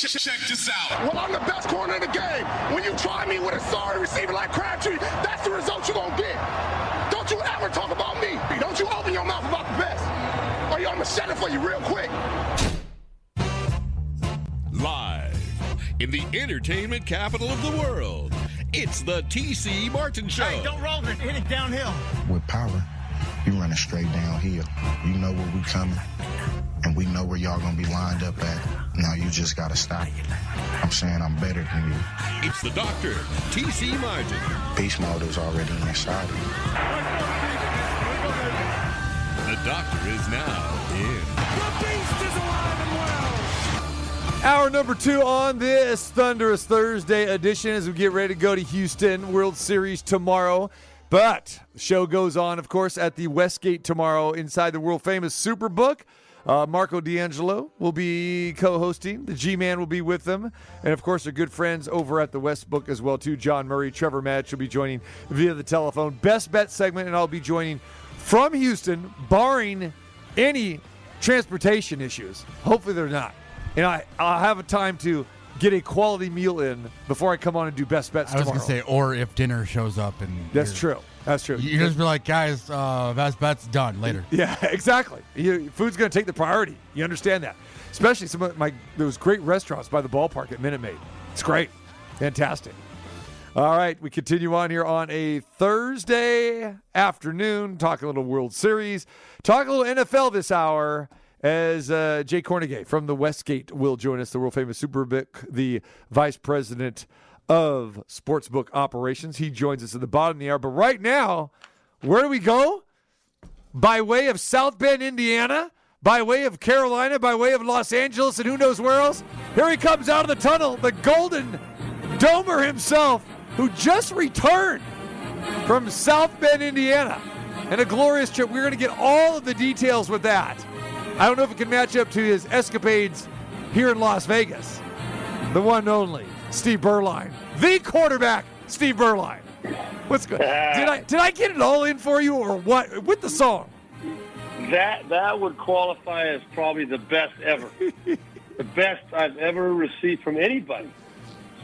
Check this out. Well, I'm the best corner in the game. When you try me with a sorry receiver like Crabtree, that's the result you're going to get. Don't you ever talk about me. Don't you open your mouth about the best. Or I'm going to shut it for you real quick. Live in the entertainment capital of the world, it's the TC Martin Show. Hey, don't roll it. Hit it downhill. With power, you running straight downhill. You know where we coming, and we know where y'all gonna be lined up at. Now you just gotta stop. I'm saying I'm better than you. It's the doctor, TC Martin. Beast mode is already inside of you. The doctor is now in. The beast is alive and well. Hour number two on this thunderous Thursday edition as we get ready to go to Houston World Series tomorrow. But the show goes on, of course, at the Westgate tomorrow inside the world famous Superbook. Uh, Marco D'Angelo will be co-hosting. The G-Man will be with them, and of course, our good friends over at the Westbook as well too. John Murray, Trevor Matich will be joining via the telephone. Best bet segment, and I'll be joining from Houston, barring any transportation issues. Hopefully, they're not. And I, I'll have a time to get a quality meal in before I come on and do best bets I was tomorrow. gonna say, or if dinner shows up and That's true. That's true. You just be like, guys, uh, best bet's done later. Yeah, exactly. You, food's going to take the priority. You understand that, especially some of my those great restaurants by the ballpark at Minute Maid. It's great, fantastic. All right, we continue on here on a Thursday afternoon. Talk a little World Series, talk a little NFL this hour. As uh, Jay Kornegay from the Westgate will join us, the world famous Superbook, the vice president of sportsbook operations. He joins us at the bottom of the hour. But right now, where do we go? by way of South Bend, Indiana, by way of Carolina, by way of Los Angeles, and who knows where else. Here he comes out of the tunnel, the Golden Domer himself, who just returned from South Bend, Indiana, and a glorious trip. We're going to get all of the details with that. I don't know if it can match up to his escapades here in Las Vegas. The one and only Steve Beuerlein, the quarterback, Steve Beuerlein. What's good? Uh, did I did I get it all in for you, or what? With the song? That that would qualify as probably the best ever, the best I've ever received from anybody.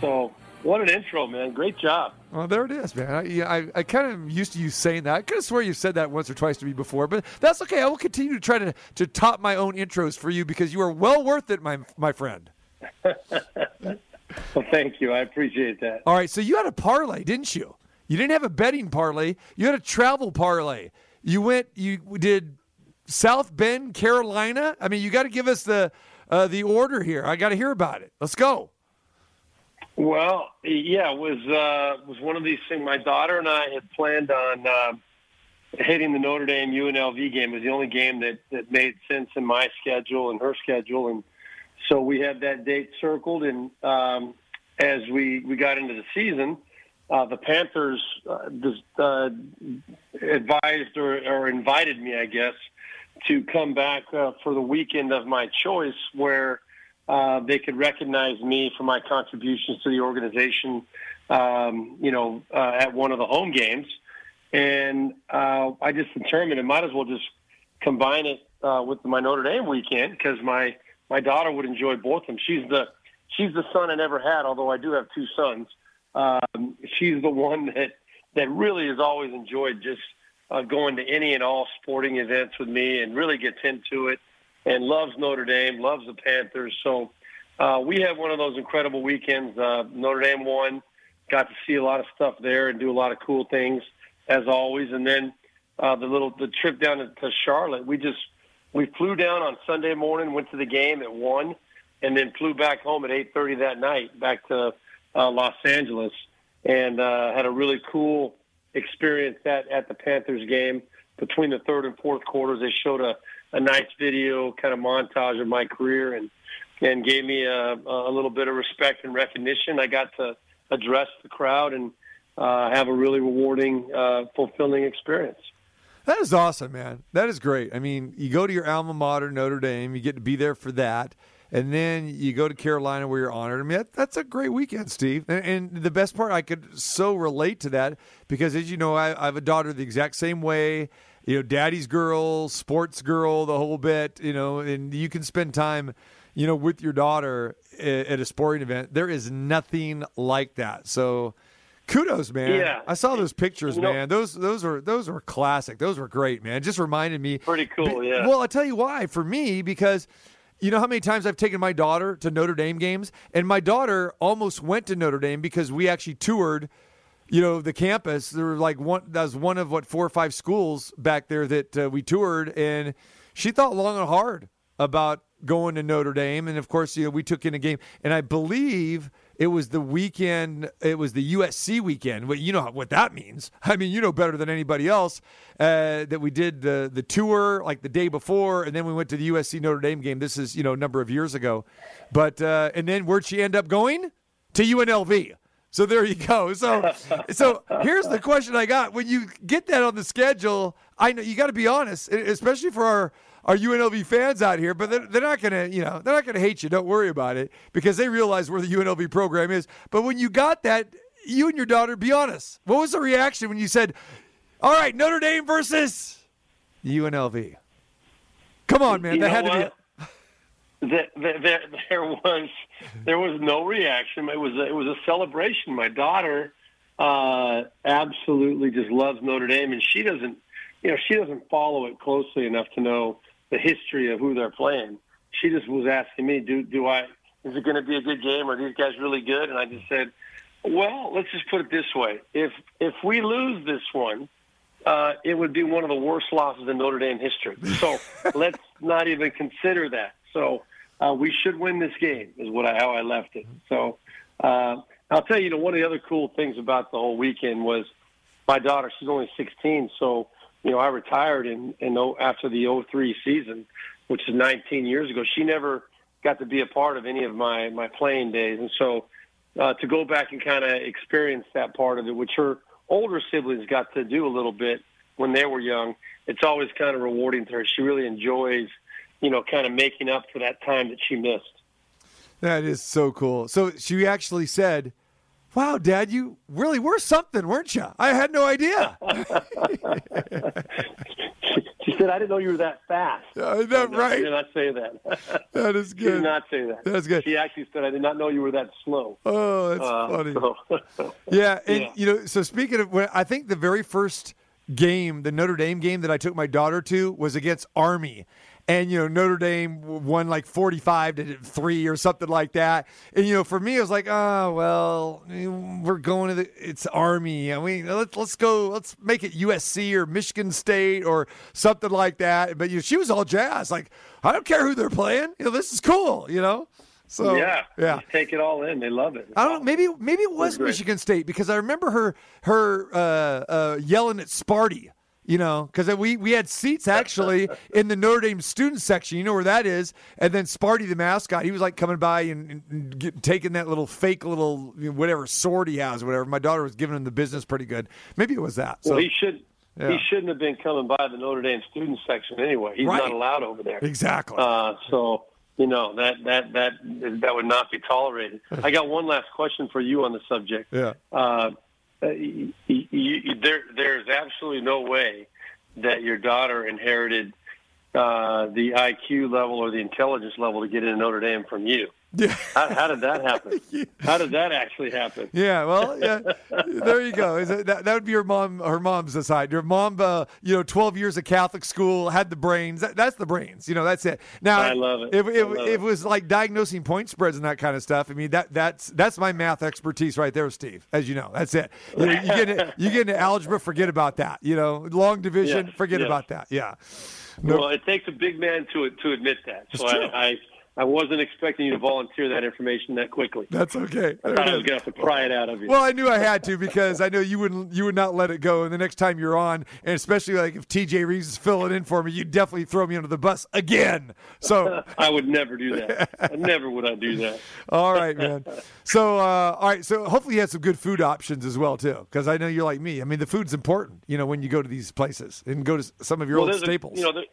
So what an intro, man! Great job. Well, there it is, man. I, yeah, I, I kind of used to you saying that. I could have swear you said that once or twice to me before, but that's okay. I will continue to try to, to top my own intros for you because you are well worth it, my my friend. Well, thank you. I appreciate that. All right, so you had a parlay, didn't you? You didn't have a betting parlay. You had a travel parlay. You went. You did South Bend, Carolina. I mean, you got to give us the uh, the order here. I got to hear about it. Let's go. Well, yeah, it was uh, was one of these things. My daughter and I had planned on uh, hitting the Notre Dame UNLV game. It was the only game that that made sense in my schedule and her schedule, and so we had that date circled. And um, as we we got into the season, uh, the Panthers uh, just, uh, advised or, or invited me, I guess, to come back uh, for the weekend of my choice, where uh, they could recognize me for my contributions to the organization. Um, you know, uh, at one of the home games, and I just determined it might as well just combine it with my Notre Dame weekend because my my daughter would enjoy both of them. She's the she's the son I never had, although I do have two sons. Um, she's the one that that really has always enjoyed just uh, going to any and all sporting events with me and really gets into it and loves Notre Dame, loves the Panthers. So uh, we had one of those incredible weekends. Uh, Notre Dame won, got to see a lot of stuff there and do a lot of cool things as always. And then uh, the little the trip down to, to Charlotte, we just we flew down on Sunday morning, went to the game at one, and then flew back home at eight thirty that night back to uh, Los Angeles, and uh, had a really cool experience at at the Panthers game. Between the third and fourth quarters, they showed a, a nice video kind of montage of my career and and gave me a, a little bit of respect and recognition. I got to address the crowd and uh, have a really rewarding, uh, fulfilling experience. That is awesome, man. That is great. I mean, you go to your alma mater, Notre Dame, you get to be there for that. And then you go to Carolina where you're honored. I mean, that, that's a great weekend, Steve. And, and the best part, I could so relate to that because, as you know, I, I have a daughter the exact same way. You know, daddy's girl, sports girl, the whole bit, you know, and you can spend time, you know, with your daughter at a sporting event. There is nothing like that. So, kudos, man. Yeah. I saw those pictures, know- man. Those those were those were classic. Those were great, man. Just reminded me. Pretty cool, Be- yeah. Well, I'll tell you why. For me, because you know how many times I've taken my daughter to Notre Dame games, and my daughter almost went to Notre Dame because we actually toured. You know the campus. There were like one. That was one of what four or five schools back there that uh, we toured, and she thought long and hard about going to Notre Dame. And of course, you know we took in a game, and I believe it was the weekend. It was the USC weekend. Well, you know what that means. I mean, you know better than anybody else uh, that we did the the tour like the day before, and then we went to the USC Notre Dame game. This is you know a number of years ago, but uh, and then where'd she end up going? To UNLV. So there you go. So so here's the question I got: When you get that on the schedule, I know you got to be honest, especially for our our UNLV fans out here. But they're, they're not gonna, you know, they're not gonna hate you. Don't worry about it because they realize where the UNLV program is. But when you got that, you and your daughter, be honest. What was the reaction when you said, "All right, Notre Dame versus UNLV"? Come on, man. You that had to be. what? There, there, there, there was there was no reaction. It was a, it was a celebration. My daughter uh, absolutely just loves Notre Dame, and she doesn't, you know, she doesn't follow it closely enough to know the history of who they're playing. She just was asking me, "Do do I? Is it going to be a good game? Are these guys really good?" And I just said, "Well, let's just put it this way: if if we lose this one." uh, it would be one of the worst losses in Notre Dame history. So let's not even consider that. So uh, we should win this game, is what I, how I left it. So uh, I'll tell you, you know, one of the other cool things about the whole weekend was my daughter. She's only 16, so you know, I retired in, in after the 03 season, which is 19 years ago. She never got to be a part of any of my my playing days, and so uh, to go back and kind of experience that part of it, which her older siblings got to do a little bit when they were young, it's always kind of rewarding to her. She really enjoys, you know, kind of making up for that time that she missed. That is so cool. So she actually said, "Wow, Dad, you really were something, weren't you? I had no idea." She said, "I didn't know you were that fast." Uh, is that She right? did not say that. That is she did good. not say that. That's good. She actually said, "I did not know you were that slow." Oh, that's Uh, funny. so- Yeah, and Yeah. you know, so speaking of, when I think the very first game, the Notre Dame game that I took my daughter to was against Army, and you know Notre Dame won like forty-five to three or something like that. And you know, for me, it was like, oh well, we're going to the it's Army. I mean, let's let's go, let's make it USC or Michigan State or something like that. But you know, she was all jazz, like I don't care who they're playing. You know, this is cool. You know, so yeah, yeah. Just take it all in. They love it. I don't know. Maybe maybe it was. Michigan State because I remember her her uh, uh, yelling at Sparty. You know, because we we had seats actually in the Notre Dame student section. You know where that is. And then Sparty, the mascot, he was like coming by and, and get, taking that little fake little you know, whatever sword he has, or whatever. My daughter was giving him the business pretty good. Maybe it was that. So Well, he should. Yeah. He shouldn't have been coming by the Notre Dame student section anyway. He's Right. not allowed over there. exactly. Uh, so you know that that that that would not be tolerated. I got one last question for you on the subject. yeah. Uh, you, you, you, there there's absolutely no way that your daughter inherited uh, the IQ level or the intelligence level to get into Notre Dame from you. Yeah. How, how did that happen? How did that actually happen? Yeah, well, yeah, there you go. Is it, that, that would be her mom. Her mom's side. Your mom, uh, you know, twelve years of Catholic school, had the brains. That, that's the brains. You know, that's it. Now, I love it. If, if, love if it. it was like diagnosing point spreads and that kind of stuff, I mean, that that's that's my math expertise right there, Steve. As you know, that's it. You, you get into, you get into algebra, forget about that. You know, long division, Yes, forget yes. about that. Yeah. No- Well, it takes a big man to to admit that. So. I, I wasn't expecting you to volunteer that information that quickly. That's okay. I thought I was going to have to pry it out of you. Well, I knew I had to because I know you wouldn't you would not let it go. And the next time you're on, and especially like if TJ Reeves is filling in for me, you'd definitely throw me under the bus again. So I would never do that. never would I do that. all right, man. So uh, all right, so hopefully you had some good food options as well too, because I know you're like me. I mean, the food's important, you know, when you go to these places and go to some of your Well, old there's a- staples. you know, there,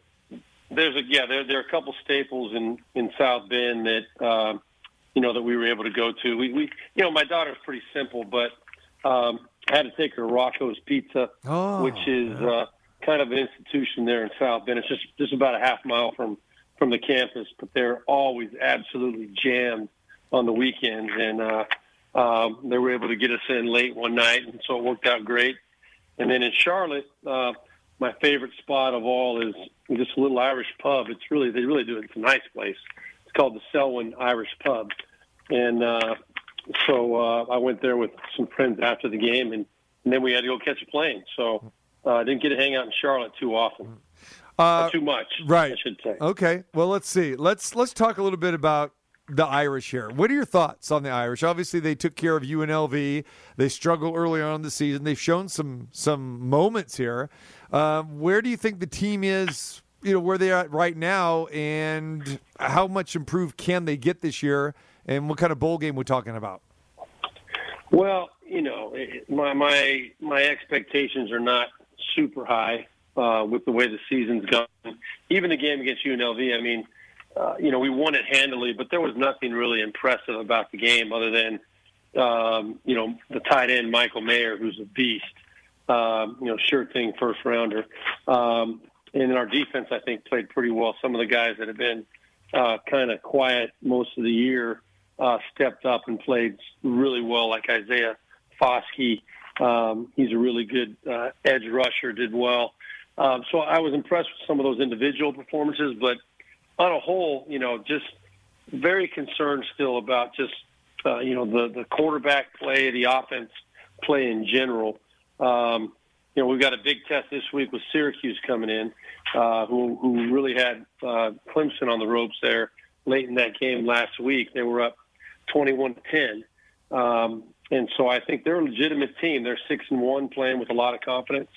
there's a yeah, there there are a couple staples in in South Bend that um, you know that we were able to go to. We we you know my daughter's pretty simple, but um, I had to take her to Rocco's Pizza, Oh, which is uh, kind of an institution there in South Bend. It's just just about a half mile from from the campus, but they're always absolutely jammed on the weekends, and uh, um, they were able to get us in late one night, and so it worked out great. And then in Charlotte, uh, my favorite spot of all is this little Irish pub. It's really they really do it. It's a nice place. It's called the Selwyn Irish Pub, and uh, so uh, I went there with some friends after the game, and, and then we had to go catch a plane. So uh, I didn't get to hang out in Charlotte too often. Uh, Not too much, right. I should say. Okay. Well, let's see. Let's let's talk a little bit about the Irish here. What are your thoughts on the Irish? Obviously, they took care of UNLV. They struggled early on in the season. They've shown some some moments here. Um, where do you think the team is? You know where they're at right now, and how much improved can they get this year? And what kind of bowl game we're talking about? Well, you know, my my my expectations are not super high uh, with the way the season's gone. Even the game against UNLV, I mean, uh, you know, we won it handily, but there was nothing really impressive about the game other than, um, you know, the tight end Michael Mayer, who's a beast. Um, you know, sure thing, first rounder. Um, and our defense, I think, played pretty well. Some of the guys that have been uh, kind of quiet most of the year uh, stepped up and played really well, like Isaiah Foskey. Um, he's a really good uh, edge rusher, did well. Um, so I was impressed with some of those individual performances, but on a whole, you know, just very concerned still about just, uh, you know, the, the quarterback play, the offense play in general. Um, you know, we've got a big test this week with Syracuse coming in, uh, who, who really had uh, Clemson on the ropes there late in that game last week. They were up 21 to 10. Um, and so I think they're a legitimate team. They're six and one, playing with a lot of confidence,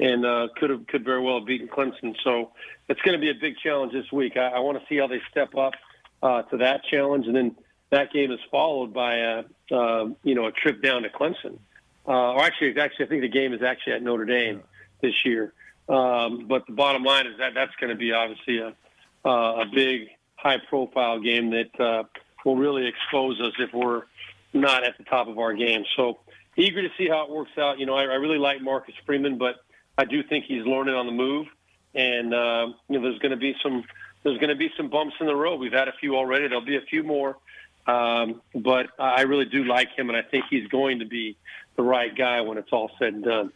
and uh, could have could very well have beaten Clemson. So it's going to be a big challenge this week. I, I want to see how they step up uh, to that challenge, and then that game is followed by a uh, you know a trip down to Clemson. Uh, or actually, actually, I think the game is actually at Notre Dame this year. Um, but the bottom line is that that's going to be obviously a uh, a big, high-profile game that uh, will really expose us if we're not at the top of our game. So eager to see how it works out. You know, I, I really like Marcus Freeman, but I do think he's learning on the move, and uh, you know, there's going to be some there's going to be some bumps in the road. We've had a few already. There'll be a few more, um, but I really do like him, and I think he's going to be the right guy when it's all said and done.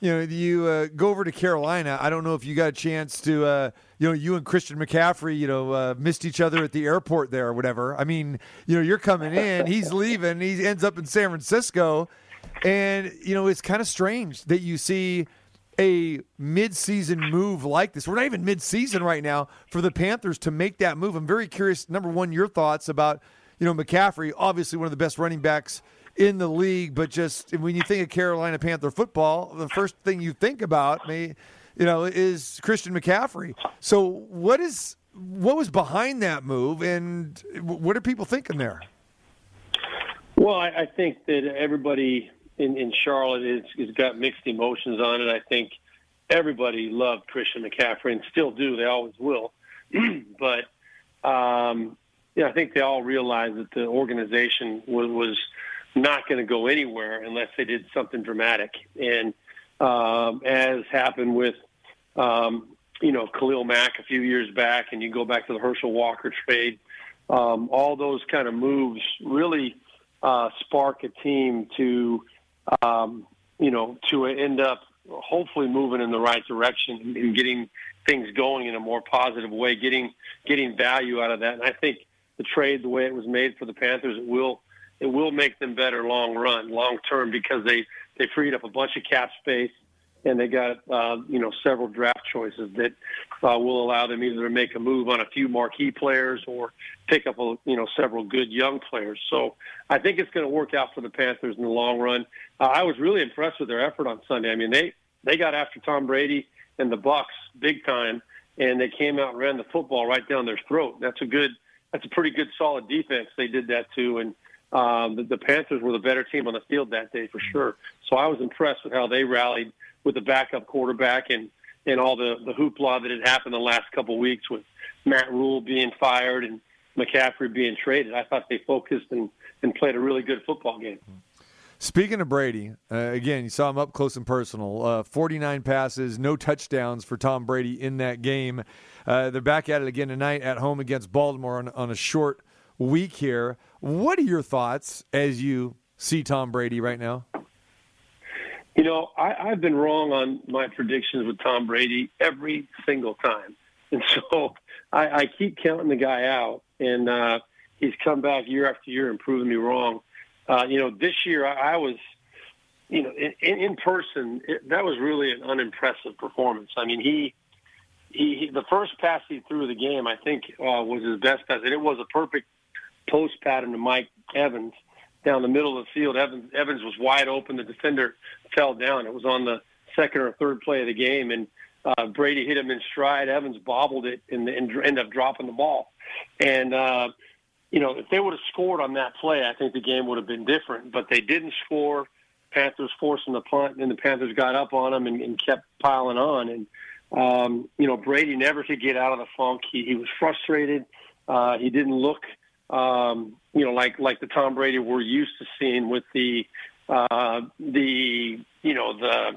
You know, you uh, go over to Carolina. I don't know if you got a chance to, uh, you know, you and Christian McCaffrey, you know, uh, missed each other at the airport there or whatever. I mean, you know, you're coming in, he's leaving, he ends up in San Francisco, and you know, it's kind of strange that you see a mid-season move like this. We're not even mid-season right now for the Panthers to make that move. I'm very curious. Number one, your thoughts about, you know, McCaffrey, obviously one of the best running backs in the league, but just when you think of Carolina Panther football, the first thing you think about, may, you know, is Christian McCaffrey. So what is what was behind that move, and what are people thinking there? Well, I, I think that everybody in, in Charlotte is, has got mixed emotions on it. I think everybody loved Christian McCaffrey and still do. They always will. but um, yeah, I think they all realized that the organization was, was not going to go anywhere unless they did something dramatic. And um, as happened with, um, you know, Khalil Mack a few years back, and you go back to the Herschel Walker trade, um, all those kind of moves really uh, spark a team to, um, you know, to end up hopefully moving in the right direction and getting things going in a more positive way, getting getting value out of that. And I think the trade, the way it was made for the Panthers, it will it will make them better long run, long term, because they they freed up a bunch of cap space and they got uh, you know several draft choices that uh, will allow them either to make a move on a few marquee players or pick up a, you know several good young players. So I think it's going to work out for the Panthers in the long run. Uh, I was really impressed with their effort on Sunday. I mean they they got after Tom Brady and the Bucks big time, and they came out and ran the football right down their throat. That's a good that's a pretty good solid defense. They did that too, and um, the, the Panthers were the better team on the field that day for sure. So I was impressed with how they rallied with the backup quarterback and and all the the hoopla that had happened the last couple of weeks with Matt Rhule being fired and McCaffrey being traded. I thought they focused and and played a really good football game. Speaking of Brady, uh, again, you saw him up close and personal. Uh, 49 passes, no touchdowns for Tom Brady in that game. Uh, they're back at it again tonight at home against Baltimore on, on a short week here. What are your thoughts as you see Tom Brady right now? You know, I, I've been wrong on my predictions with Tom Brady every single time. And so I, I keep counting the guy out, and uh, he's come back year after year and proven me wrong. Uh, you know, this year I, I was, you know, in, in person, it, that was really an unimpressive performance. I mean, he, he, he the first pass he threw of the game, I think, uh, was his best pass, and it was a perfect post pattern to Mike Evans down the middle of the field. Evans, Evans was wide open. The defender fell down. It was on the second or third play of the game, and uh, Brady hit him in stride. Evans bobbled it and, and ended up dropping the ball. And uh, you know, if they would have scored on that play, I think the game would have been different. But they didn't score. Panthers forcing the punt, and the Panthers got up on them and, and kept piling on. And um, you know, Brady never could get out of the funk. He, he was frustrated. Uh, he didn't look, um, you know, like like the Tom Brady we're used to seeing with the uh, the you know the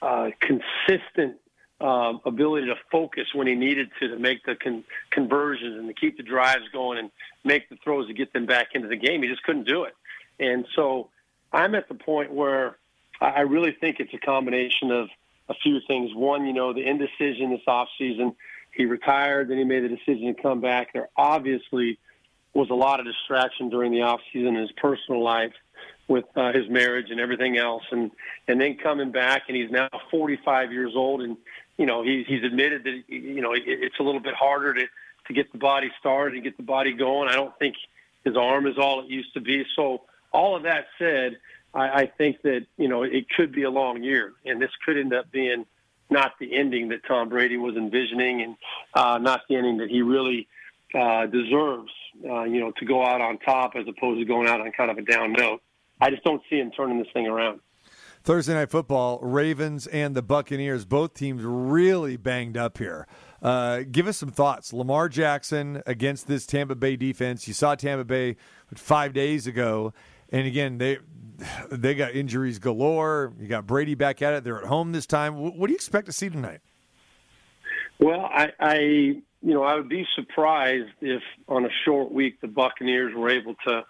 uh, consistent uh, ability to focus when he needed to to make the con- conversions and to keep the drives going and make the throws to get them back into the game. He just couldn't do it. And so I'm at the point where I really think it's a combination of a few things. One, you know, the indecision this offseason. He retired, then he made the decision to come back. There obviously was a lot of distraction during the offseason in his personal life with uh, his marriage and everything else, and and then coming back, and he's now 45 years old, and you know he's he's admitted that you know it, it's a little bit harder to to get the body started and get the body going. I don't think his arm is all it used to be. So all of that said, I, I think that you know it could be a long year, and this could end up being not the ending that Tom Brady was envisioning, and uh, not the ending that he really uh, deserves. Uh, you know, to go out on top as opposed to going out on kind of a down note. I just don't see him turning this thing around. Thursday night football, Ravens and the Buccaneers, both teams really banged up here. Uh, give us some thoughts. Lamar Jackson against this Tampa Bay defense. You saw Tampa Bay five days ago, and again they they got injuries galore. You got Brady back at it. They're at home this time. What do you expect to see tonight? Well, I, I you know I would be surprised if on a short week the Buccaneers were able to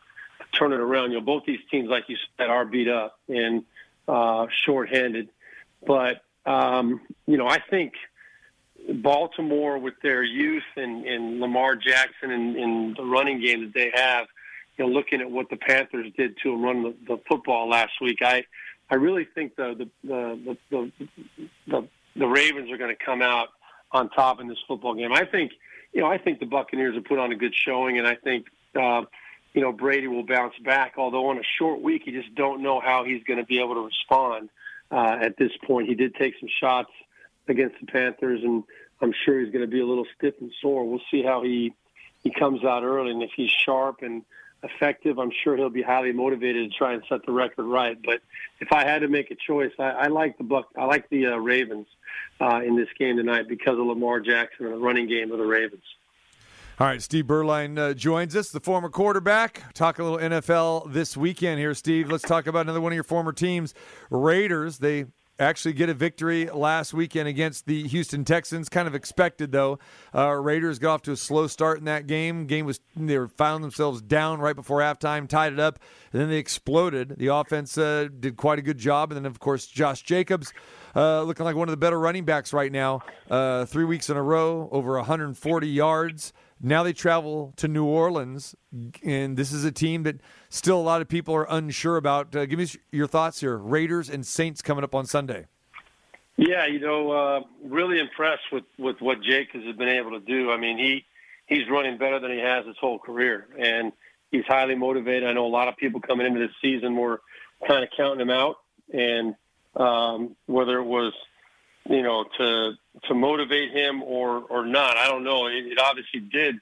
turn it around. You know, both these teams, like you said, are beat up and uh, shorthanded. But um, you know, I think Baltimore, with their youth and, and Lamar Jackson and, and the running game that they have, you know, looking at what the Panthers did to them run the, the football last week, I I really think the the the the, the, the Ravens are going to come out on top in this football game. I think you know I think the Buccaneers have put on a good showing, and I think. Uh, you know, Brady will bounce back. Although on a short week, you just don't know how he's going to be able to respond uh, at this point. He did take some shots against the Panthers, and I'm sure he's going to be a little stiff and sore. We'll see how he he comes out early, and if he's sharp and effective, I'm sure he'll be highly motivated to try and set the record right. But if I had to make a choice, I, I like the Buck. I like the uh, Ravens uh, in this game tonight because of Lamar Jackson and the running game of the Ravens. All right, Steve Beuerlein uh, joins us, the former quarterback. Talk a little NFL this weekend here, Steve. Let's talk about another one of your former teams, Raiders. They actually get a victory last weekend against the Houston Texans. Kind of expected though. Uh, Raiders got off to a slow start in that game. Game was they were found themselves down right before halftime, tied it up, and then they exploded. The offense uh, did quite a good job, and then of course Josh Jacobs. Uh, looking like one of the better running backs right now. Uh, three weeks in a row, over 140 yards. Now they travel to New Orleans, and this is a team that still a lot of people are unsure about. Uh, give me your thoughts here. Raiders and Saints coming up on Sunday. Yeah, you know, uh, really impressed with with what Jake has been able to do. I mean, he he's running better than he has his whole career, and he's highly motivated. I know a lot of people coming into this season were kind of counting him out, and um, whether it was you know, to to motivate him or or not. I don't know. It, it obviously did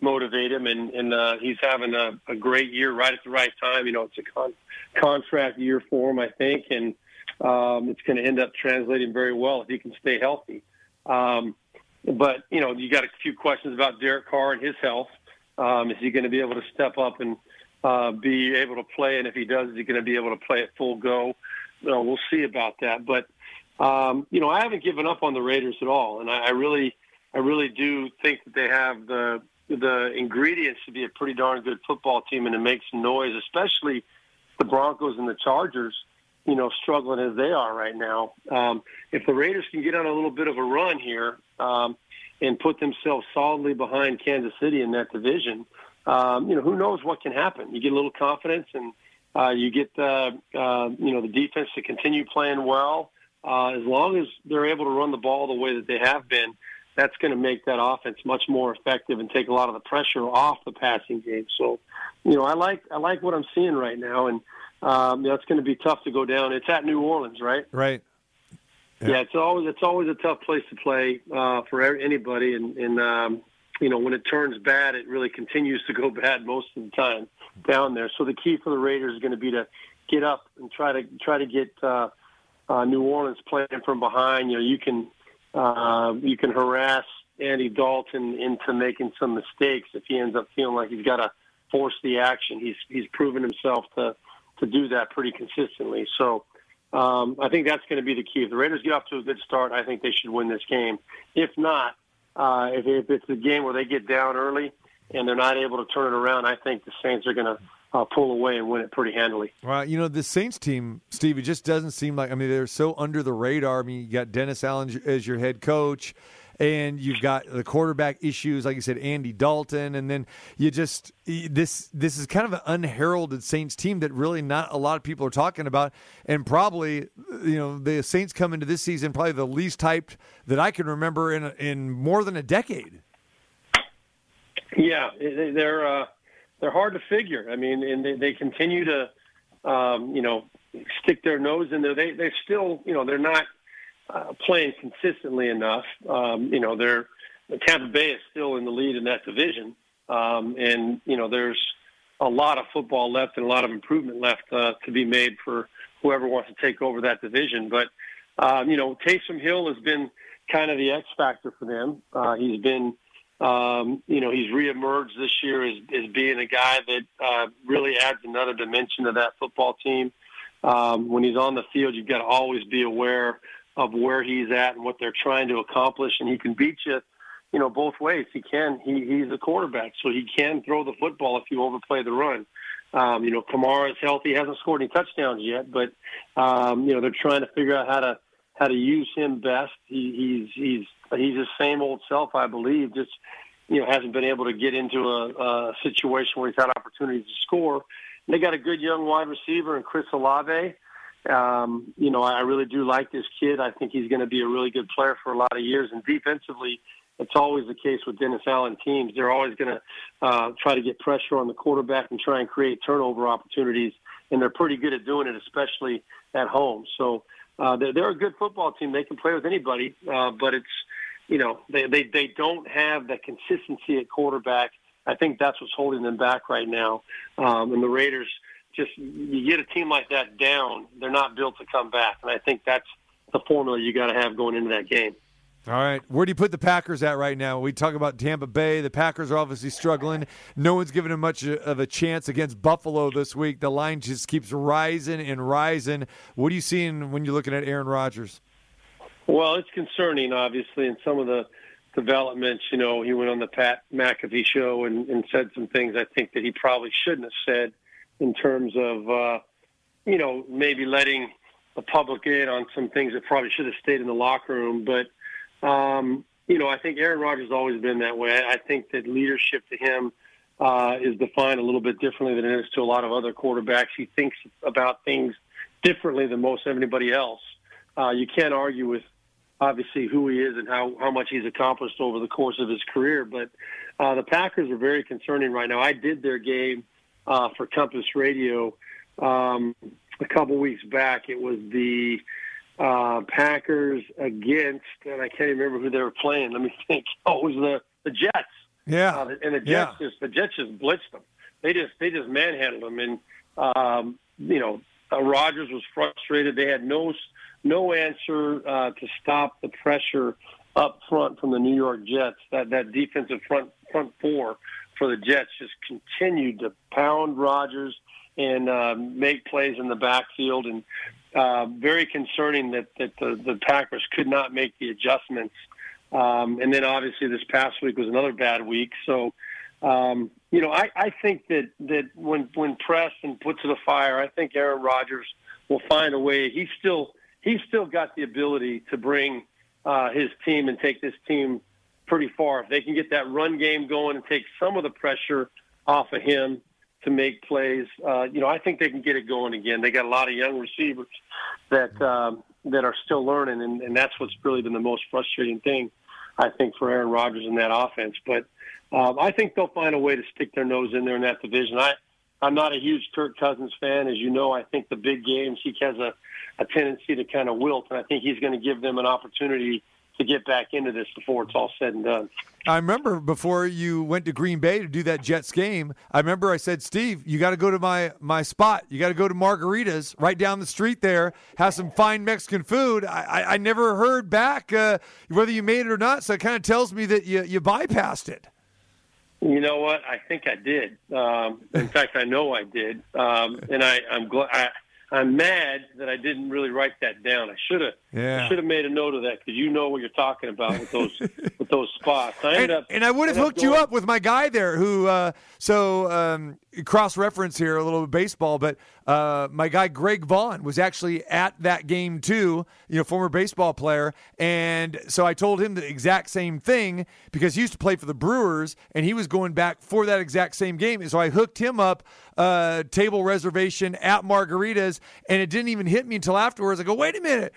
motivate him, and and uh, he's having a, a great year right at the right time. You know, it's a con- contract year for him, I think, and um, it's going to end up translating very well if he can stay healthy. Um, but you know, you got a few questions about Derek Carr and his health. Um, is he going to be able to step up and uh, be able to play? And if he does, is he going to be able to play at full go? Know, we'll see about that. But um, you know, I haven't given up on the Raiders at all, and I, I really, I really do think that they have the the ingredients to be a pretty darn good football team and to make some noise, especially the Broncos and the Chargers. You know, struggling as they are right now. Um, if the Raiders can get on a little bit of a run here um, and put themselves solidly behind Kansas City in that division, um, you know, who knows what can happen? You get a little confidence and uh, you get the, uh, you know, the defense to continue playing well. Uh, as long as they're able to run the ball the way that they have been, that's going to make that offense much more effective and take a lot of the pressure off the passing game. So, you know, I like I like what I'm seeing right now, and um, you know, it's going to be tough to go down. It's at New Orleans, right? Right. Yeah, yeah it's always it's always a tough place to play uh, for anybody, and, and um, you know when it turns bad, it really continues to go bad most of the time down there. So the key for the Raiders is going to be to get up and try to try to get uh, uh, New Orleans playing from behind. You know, you can uh, you can harass Andy Dalton into making some mistakes if he ends up feeling like he's got to force the action. He's he's proven himself to to do that pretty consistently. So um, I think that's going to be the key. If the Raiders get off to a good start, I think they should win this game. If not, uh, if, if it's a game where they get down early and they're not able to turn it around, I think the Saints are going to uh, pull away and win it pretty handily. Well, you know, the Saints team, Steve, it just doesn't seem like, I mean, they're so under the radar. I mean, you got Dennis Allen as your head coach, and you've got the quarterback issues, like you said, Andy Dalton, and then you just, this this is kind of an unheralded Saints team that really not a lot of people are talking about, and probably, you know, the Saints come into this season probably the least hyped that I can remember in, in more than a decade. Yeah, they're, uh, they're hard to figure. I mean, and they, they continue to, um, you know, stick their nose in there. They they still, you know, they're not uh, playing consistently enough. Um, you know, they're Tampa Bay is still in the lead in that division, um, and you know, there's a lot of football left and a lot of improvement left uh, to be made for whoever wants to take over that division. But um, you know, Taysom Hill has been kind of the X factor for them. Uh, he's been um, you know, he's reemerged this year as, as being a guy that uh, really adds another dimension to that football team. Um, when he's on the field, you've got to always be aware of where he's at and what they're trying to accomplish, and he can beat you, you know, both ways. He can. He, he's a quarterback, so he can throw the football if you overplay the run. Um, you know, Kamara is healthy, hasn't scored any touchdowns yet, but um, you know they're trying to figure out how to how to use him best. He, he's he's he's the same old self, I believe. Just you know, hasn't been able to get into a, a situation where he's had opportunities to score. And they got a good young wide receiver in Chris Olave. Um, you know, I really do like this kid. I think he's going to be a really good player for a lot of years. And defensively, it's always the case with Dennis Allen teams. They're always going to uh, try to get pressure on the quarterback and try and create turnover opportunities. And they're pretty good at doing it, especially at home. So uh, they're, they're a good football team. They can play with anybody, uh, but it's you know, they, they, they don't have the consistency at quarterback. I think that's what's holding them back right now. Um, and the Raiders just, you get a team like that down, they're not built to come back. And I think that's the formula you got to have going into that game. All right. Where do you put the Packers at right now? We talk about Tampa Bay. The Packers are obviously struggling. No one's giving them much of a chance against Buffalo this week. The line just keeps rising and rising. What are you seeing when you're looking at Aaron Rodgers? Well, it's concerning, obviously, and some of the developments. You know, he went on the Pat McAfee show and, and said some things I think that he probably shouldn't have said in terms of, uh, you know, maybe letting the public in on some things that probably should have stayed in the locker room. But, um, you know, I think Aaron Rodgers has always been that way. I think that leadership to him uh, is defined a little bit differently than it is to a lot of other quarterbacks. He thinks about things differently than most anybody else. Uh, you can't argue with obviously who he is and how, how much he's accomplished over the course of his career. But uh, the Packers are very concerning right now. I did their game uh, for Compass Radio um, a couple weeks back. It was the uh, Packers against, and I can't remember who they were playing. Let me think. Oh, it was the the Jets. Yeah, uh, and the Jets yeah. just the Jets just blitzed them. They just they just manhandled them, and um, you know uh, Rodgers was frustrated. They had no no answer uh, to stop the pressure up front from the New York Jets. That that defensive front front four for the Jets just continued to pound Rodgers and uh, make plays in the backfield, and uh, very concerning that that the, the Packers could not make the adjustments. Um, and then obviously this past week was another bad week. So, um, you know, I, I think that that when when pressed and put to the fire, I think Aaron Rodgers will find a way. He's still he's still got the ability to bring uh, his team and take this team pretty far. If they can get that run game going and take some of the pressure off of him to make plays, uh, you know, I think they can get it going again. They got a lot of young receivers that um, that are still learning, and, and that's what's really been the most frustrating thing, I think, for Aaron Rodgers in that offense. But um, I think they'll find a way to stick their nose in there in that division. I, I'm not a huge Kirk Cousins fan, as you know. I think the big games he has a, a tendency to kind of wilt, and I think he's going to give them an opportunity to get back into this before it's all said and done. I remember before you went to Green Bay to do that Jets game. I remember I said, Steve, you got to go to my my spot. You got to go to Margaritas right down the street there. Have some fine Mexican food. I, I, I never heard back uh, whether you made it or not. So it kind of tells me that you you bypassed it. You know what? I think I did. Um, in fact, I know I did, um, and I, I'm glad. I'm mad that I didn't really write that down. I should have. Yeah. I should have made a note of that because you know what you're talking about with those with those spots. I ended And, up, and I would have hooked you up with my guy there who, uh, so um, cross reference here, a little bit baseball, but uh, my guy Greg Vaughn was actually at that game too, you know, former baseball player. And so I told him the exact same thing because he used to play for the Brewers and he was going back for that exact same game. And so I hooked him up, uh, table reservation at Margaritas, and it didn't even hit me until afterwards. I go, wait a minute.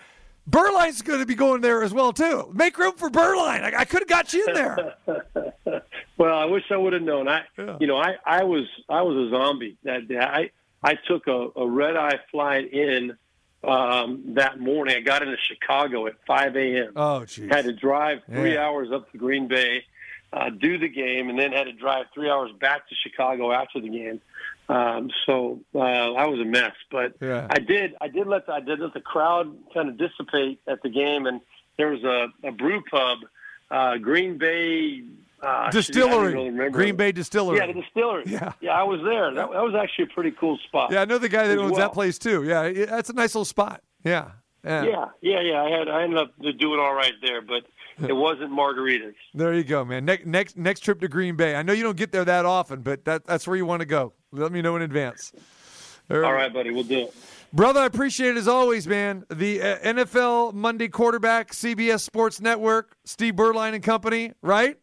Beuerlein's going to be going there as well too. Make room for Beuerlein. I, I could have got you in there. Well, I wish I would have known. I, Yeah. you know, I, I was I was a zombie that day. I I took a, a red eye flight in um, that morning. I got into Chicago at 5 a.m. Oh, jeez. had to drive three Yeah. hours up to Green Bay, uh, do the game, and then had to drive three hours back to Chicago after the game. Um, so uh, I was a mess, but Yeah. I did I did let the, I did let the crowd kind of dissipate at the game, and there was a, a brew pub, uh, Green Bay uh, Distillery. really. Green Bay Distillery. Yeah, the distillery. Yeah. yeah, I was there. That, that was actually a pretty cool spot. Yeah, I know the guy that owns well. that place too. Yeah, that's a nice little spot. Yeah. Yeah. Yeah, yeah, yeah. I had I ended up doing all right there, but it wasn't margaritas. There you go, man. Next next next trip to Green Bay. I know you don't get there that often, but that that's where you want to go. Let me know in advance. All right, buddy, we'll do it. Brother, I appreciate it as always, man. The uh, NFL Monday quarterback, CBS Sports Network, Steve Beuerlein and Company, right?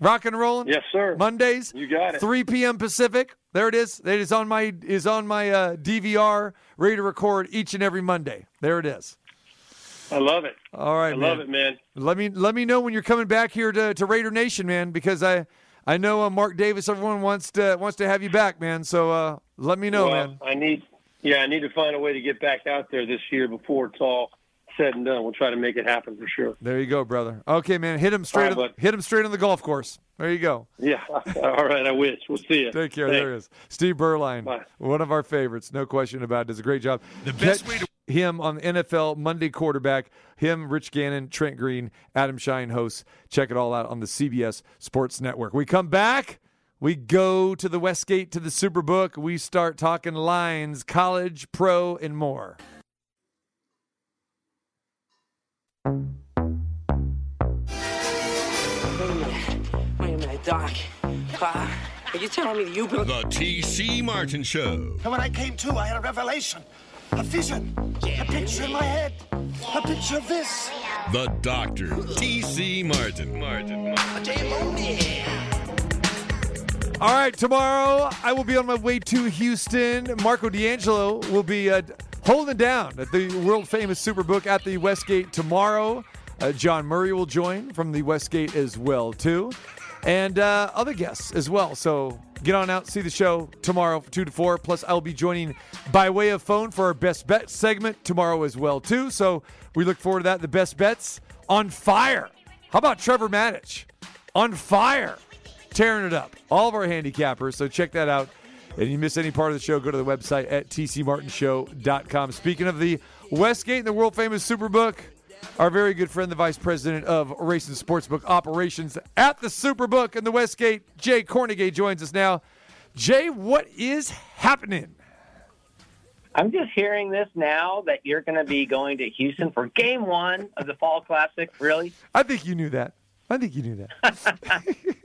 Rock and rolling. Yes, sir. Mondays. You got it. 3 p.m. Pacific. There it is. It is on my is on my uh, DVR, ready to record each and every Monday. There it is. I love it. All right, I man. love it, man. Let me let me know when you're coming back here to, to Raider Nation, man, because I I know uh, Mark Davis, everyone wants to wants to have you back, man. So uh, let me know, well, man. I need, yeah, I need to find a way to get back out there this year before it's all said and done. We'll try to make it happen for sure. There you go, brother. Okay, man. Hit him straight. All right, on, bud. hit him straight on the golf course. There you go. Yeah. all right. I wish. We'll see you. Take care. Thanks. There he is. Steve Beuerlein, Bye. one of our favorites, no question about it. Does a great job. The best Catch way to- him on the NFL Monday quarterback. Him, Rich Gannon, Trent Green, Adam Schein hosts. Check it all out on the CBS Sports Network. We come back. We go to the Westgate to the Superbook. We start talking lines, college, pro, and more. Wait a minute. Wait a minute, Doc. Uh, are you telling me that you built... The T.C. Martin Show. And when I came to, I had a revelation, a vision, a picture in my head, a picture of this. The Doctor. T.C. Martin. Martin. All right, tomorrow I will be on my way to Houston. Marco D'Angelo will be uh, holding down at the world famous Superbook at the Westgate tomorrow. Uh, John Murray will join from the Westgate as well too, and uh, other guests as well. So get on out, see the show tomorrow, two to four. Plus, I'll be joining by way of phone for our best bet segment tomorrow as well too. So we look forward to that. The best bets on fire. How about Trevor Matich on fire? tearing it up. All of our handicappers. So check that out. And you miss any part of the show, go to the website at tcmartinshow.com. Speaking of the Westgate and the world famous Superbook, our very good friend, the vice president of Racing Sportsbook Operations at the Superbook in the Westgate, Jay Kornegay, joins us now. Jay, what is happening? I'm just hearing this now that you're going to be going to Houston for Game One of the Fall Classic. Really? I think you knew that. I think you knew that.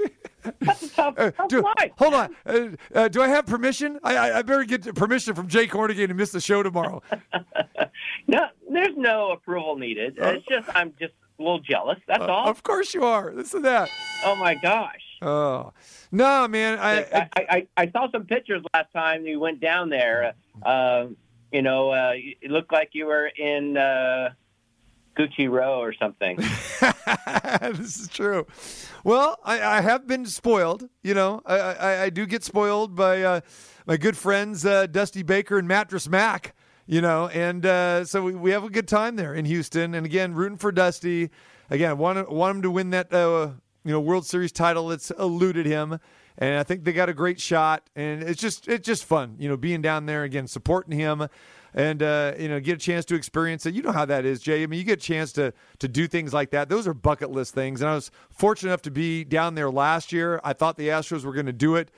That's a tough, Uh, tough do, life. hold on. Uh, uh, do I have permission? I, I, I better get permission from Jay Kornegay to miss the show tomorrow. No, there's no approval needed. It's just I'm just a little jealous. That's Uh, all. of course you are. This and that. Oh my gosh. Oh no, man. I, I, I, I, I saw some pictures last time you went down there. Uh, you know, uh, it looked like you were in uh, Gucci Row or something. this is true. Well, I, I have been spoiled. You know, I, I, I do get spoiled by uh, my good friends uh, Dusty Baker and Mattress Mac. You know, and uh, so we, we have a good time there in Houston. And again, rooting for Dusty. Again, want want him to win that uh, you know World Series title that's eluded him. And I think they got a great shot, and it's just it's just fun, you know, being down there again, supporting him, and uh, you know, get a chance to experience it. You know how that is, Jay. I mean, you get a chance to to do things like that. Those are bucket list things, and I was fortunate enough to be down there last year. I thought the Astros were going to do it,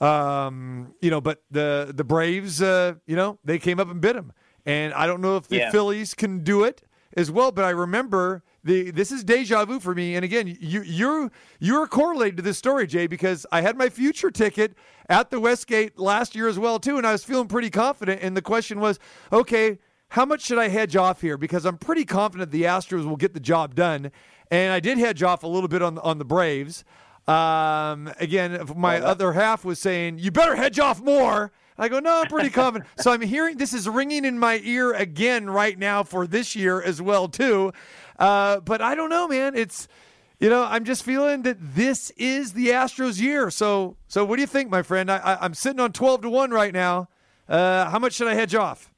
um, you know, but the the Braves, uh, you know, they came up and bit them, and I don't know if the Yeah. Phillies can do it as well. But I remember the this is deja vu for me. And again, you you're you're correlated to this story, Jay, because I had my future ticket at the Westgate last year as well too, and I was feeling pretty confident. And the question was, okay, how much should I hedge off here? Because I'm pretty confident the Astros will get the job done. And I did hedge off a little bit on on the Braves. Um, again, my other half was saying, you better hedge off more. I go, no, I'm pretty confident. so I'm hearing this is ringing in my ear again right now for this year as well too. Uh, but I don't know, man. It's you know, I'm just feeling that this is the Astros year. So, so what do you think, my friend? I, I, I'm sitting on 12 to one right now. Uh, how much should I hedge off?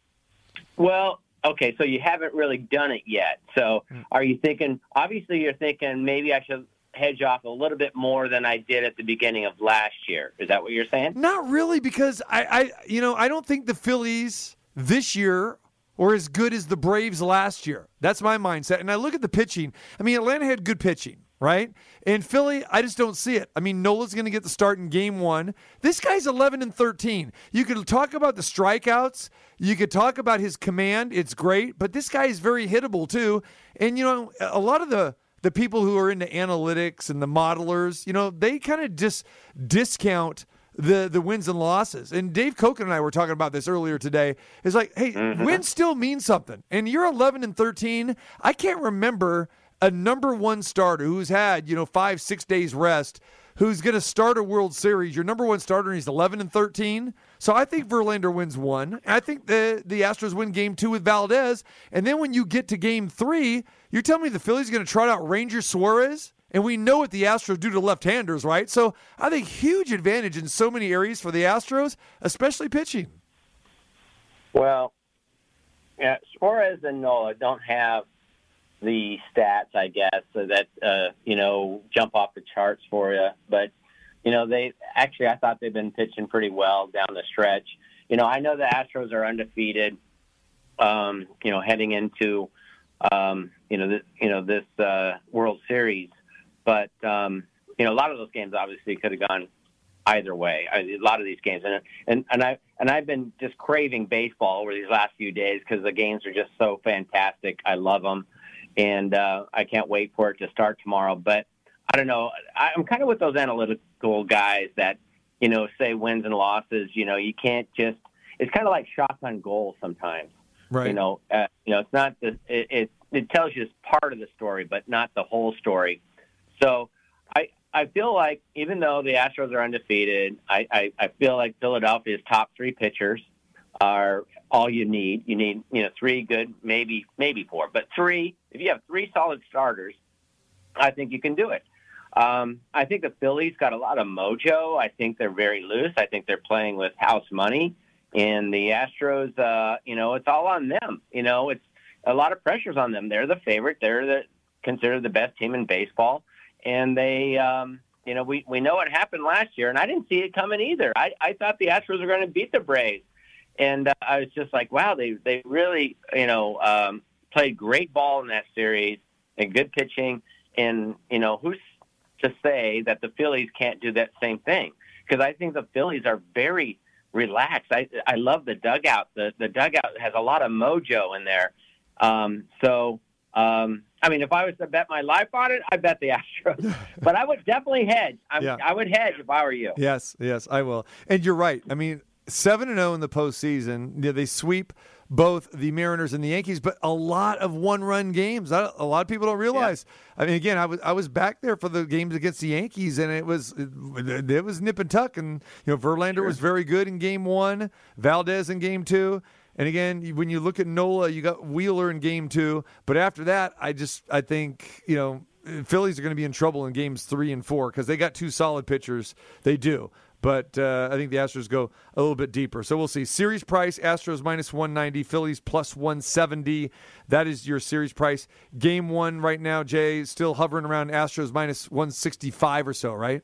Well, okay, so you haven't really done it yet. So Hmm. are you thinking, obviously, you're thinking maybe I should hedge off a little bit more than I did at the beginning of last year. Is that what you're saying? Not really, because I, I, you know, I don't think the Phillies this year were as good as the Braves last year. That's my mindset. And I look at the pitching. I mean, Atlanta had good pitching, right? And Philly, I just don't see it. I mean, Nola's going to get the start in Game One. This guy's 11 and 13. You could talk about the strikeouts. You could talk about his command. It's great, but this guy is very hittable too. And you know, a lot of the the people who are into analytics and the modelers, you know, they kind of just discount the the wins and losses. And Dave Cokin and I were talking about this earlier today. It's like, hey, mm-hmm. wins still mean something. And you're 11 and 13. I can't remember a number one starter who's had you know five six days rest. Who's going to start a World Series? Your number one starter, and he's 11 and 13. So I think Verlander wins one. I think the the Astros win Game two with Valdez, and then when you get to Game three, you're telling me the Phillies are going to trot out Ranger Suarez, and we know what the Astros do to left-handers, right? So I think huge advantage in so many areas for the Astros, especially pitching. Well, yeah, Suarez and Nola don't have the stats, I guess, so that uh, you know jump off the charts for you. But you know, they actually I thought they've been pitching pretty well down the stretch. You know, I know the Astros are undefeated. Um, you know, heading into um, you know this you know this uh, World Series, but um, you know a lot of those games obviously could have gone either way. I, a lot of these games, and and and I and I've been just craving baseball over these last few days because the games are just so fantastic. I love them, and uh, I can't wait for it to start tomorrow. But I don't know. I, I'm kind of with those analytical guys that you know say wins and losses. You know, you can't just. It's kind of like shots on goal sometimes. Right. You know, uh, you know, it's not the. It, it it tells you it's part of the story, but not the whole story. So I I feel like even though the Astros are undefeated, I, I, I feel like Philadelphia's top three pitchers are all you need. You need you know three good, maybe maybe four, but three. If you have three solid starters, I think you can do it. Um, I think the Phillies got a lot of mojo. I think they're very loose. I think they're playing with house money, and the Astros, uh, you know, it's all on them. You know, it's a lot of pressures on them. They're the favorite. They're the considered the best team in baseball, and they, um, you know, we we know what happened last year, and I didn't see it coming either. I I thought the Astros were going to beat the Braves, and uh, I was just like, wow, they they really, you know, um, played great ball in that series and good pitching. And you know, who's to say that the Phillies can't do that same thing? Because I think the Phillies are very relaxed. I I love the dugout. The the dugout has a lot of mojo in there. Um, so um, I mean, if I was to bet my life on it, I bet the Astros. but I would definitely hedge. I, Yeah. I would hedge if I were you. Yes, yes, I will. And you're right. I mean, seven and zero in the postseason. Yeah, they sweep both the Mariners and the Yankees, but a lot of one-run games. A lot of people don't realize. I mean, again, I was I was back there for the games against the Yankees, and it was it, it was nip and tuck. And you know, Verlander was very good in Game One, Valdez in Game Two. And again, when you look at Nola, you got Wheeler in game two. But after that, I just I think you know Phillies are going to be in trouble in games three and four because they got two solid pitchers. They do. But uh, I think the Astros go a little bit deeper. So we'll see. Series price Astros minus 190, Phillies plus 170. That is your series price. Game one right now, Jay, still hovering around Astros minus 165 or so, right?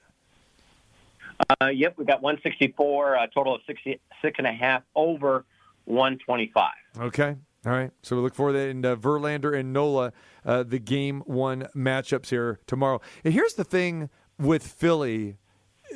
Uh, yep, we got 164, a total of 66 and a half over 125. Okay. All right. So we look forward to that. And uh, Verlander and Nola, uh, the game one matchups here tomorrow. And here's the thing with Philly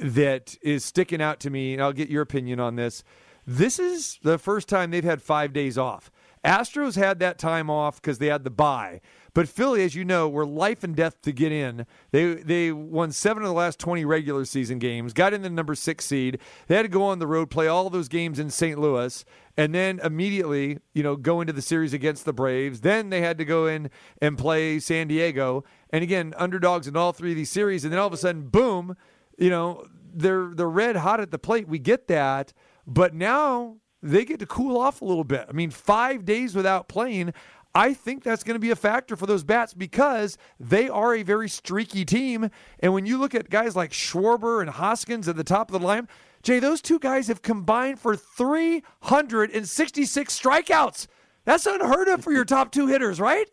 that is sticking out to me, and I'll get your opinion on this. This is the first time they've had five days off. Astros had that time off because they had the bye. But Philly, as you know, were life and death to get in. They they won seven of the last twenty regular season games, got in the number six seed. They had to go on the road, play all those games in St. Louis, and then immediately, you know, go into the series against the Braves. Then they had to go in and play San Diego, and again, underdogs in all three of these series. And then all of a sudden, boom, you know, they're they're red hot at the plate. We get that, but now they get to cool off a little bit. I mean, five days without playing. I think that's going to be a factor for those bats because they are a very streaky team. And when you look at guys like Schwarber and Hoskins at the top of the line, Jay, those two guys have combined for 366 strikeouts. That's unheard of for your top two hitters, right?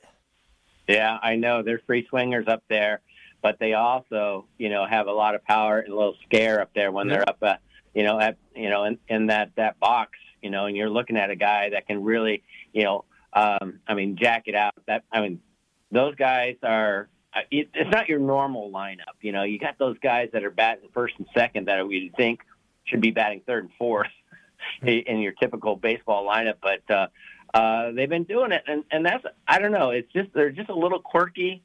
Yeah, I know they're free swingers up there, but they also, you know, have a lot of power and a little scare up there when they're up, uh, you know, at you know in, in that that box, you know, and you're looking at a guy that can really, you know, um, I mean, jack it out. That I mean, those guys are. uh, It, it's not your normal lineup, you know. You got those guys that are batting first and second that we think should be batting third and fourth in your typical baseball lineup, but uh, uh, they've been doing it, and, and that's I don't know. It's just they're just a little quirky,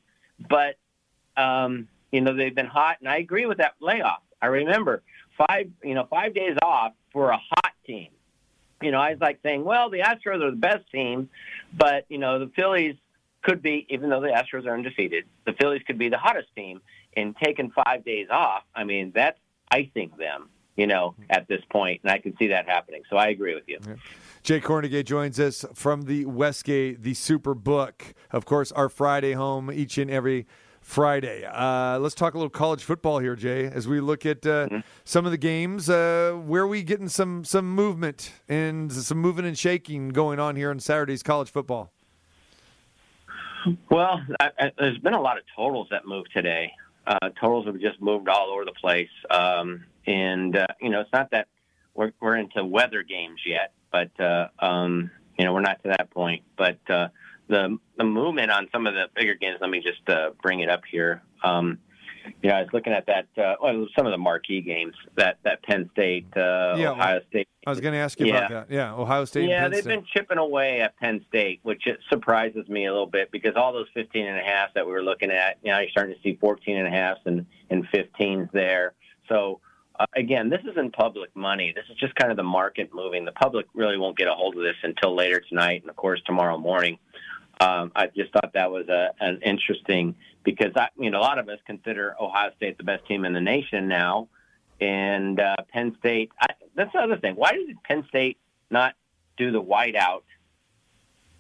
but um, you know they've been hot, and I agree with that layoff. I remember five you know five days off for a hot team. You know, I was like saying, well, the Astros are the best team, but you know the Phillies could be, even though the Astros are undefeated, the Phillies could be the hottest team. And taking five days off, I mean that's icing them. You know, at this point, and I can see that happening. So I agree with you. Jay Kornegay joins us from the Westgate, the Super Book. Of course, our Friday home each and every Friday. Uh, let's talk a little college football here, Jay, as we look at uh, some of the games. Uh, where are we getting some some movement and some moving and shaking going on here on Saturday's college football? Well, I, I, there's been a lot of totals that moved today. Uh, totals have just moved all over the place, um, and uh, you know it's not that we're we're into weather games yet, but uh, um, you know we're not to that point. But uh, the the movement on some of the bigger games. Let me just uh, bring it up here. Um, you know, I was looking at that. Uh, well, some of the marquee games that that Penn State, uh, Yeah, Ohio State. I was going to ask you about that. Yeah, Ohio State. Yeah, they've State. been chipping away at Penn State, which it surprises me a little bit because all those 15 and a half that we were looking at, you know, you're starting to see 14 and a half and, and 15s there. So, uh, again, this isn't public money. This is just kind of the market moving. The public really won't get a hold of this until later tonight and, of course, tomorrow morning. Um, I just thought that was a, an interesting because I, you know, a lot of us consider Ohio State the best team in the nation now, and uh, Penn State. I, that's the other thing. Why did Penn State not do the whiteout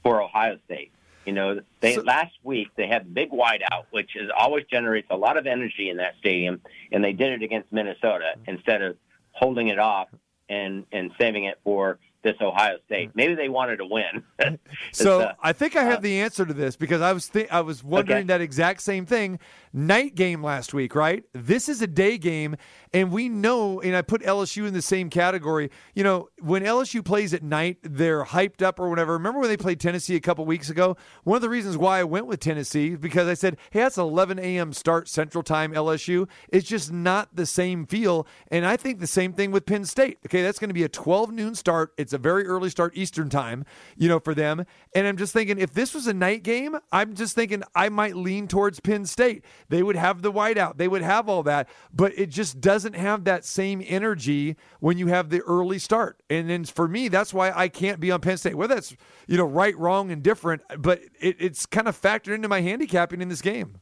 for Ohio State? You know, they So- last week they had the big whiteout, which is always generates a lot of energy in that stadium, and they did it against Minnesota instead of holding it off and and saving it for this Ohio State. Maybe they wanted to win. So uh, I think I have the answer to this because I was th- I was wondering Okay. that exact same thing. Night game last week, right? This is a day game, and we know. And I put LSU in the same category. You know, when LSU plays at night, they're hyped up or whatever. Remember when they played Tennessee a couple weeks ago? One of the reasons why I went with Tennessee because I said, "Hey, that's 11 a.m. start Central Time LSU." It's just not the same feel, and I think the same thing with Penn State. Okay, that's going to be a 12 noon start. It's a very early start Eastern time, you know, for them. And I'm just thinking, if this was a night game, I'm just thinking I might lean towards Penn State. They would have the whiteout, they would have all that, but it just doesn't have that same energy when you have the early start. And then for me, that's why I can't be on Penn State. Whether that's you know right, wrong, and different, but it, it's kind of factored into my handicapping in this game.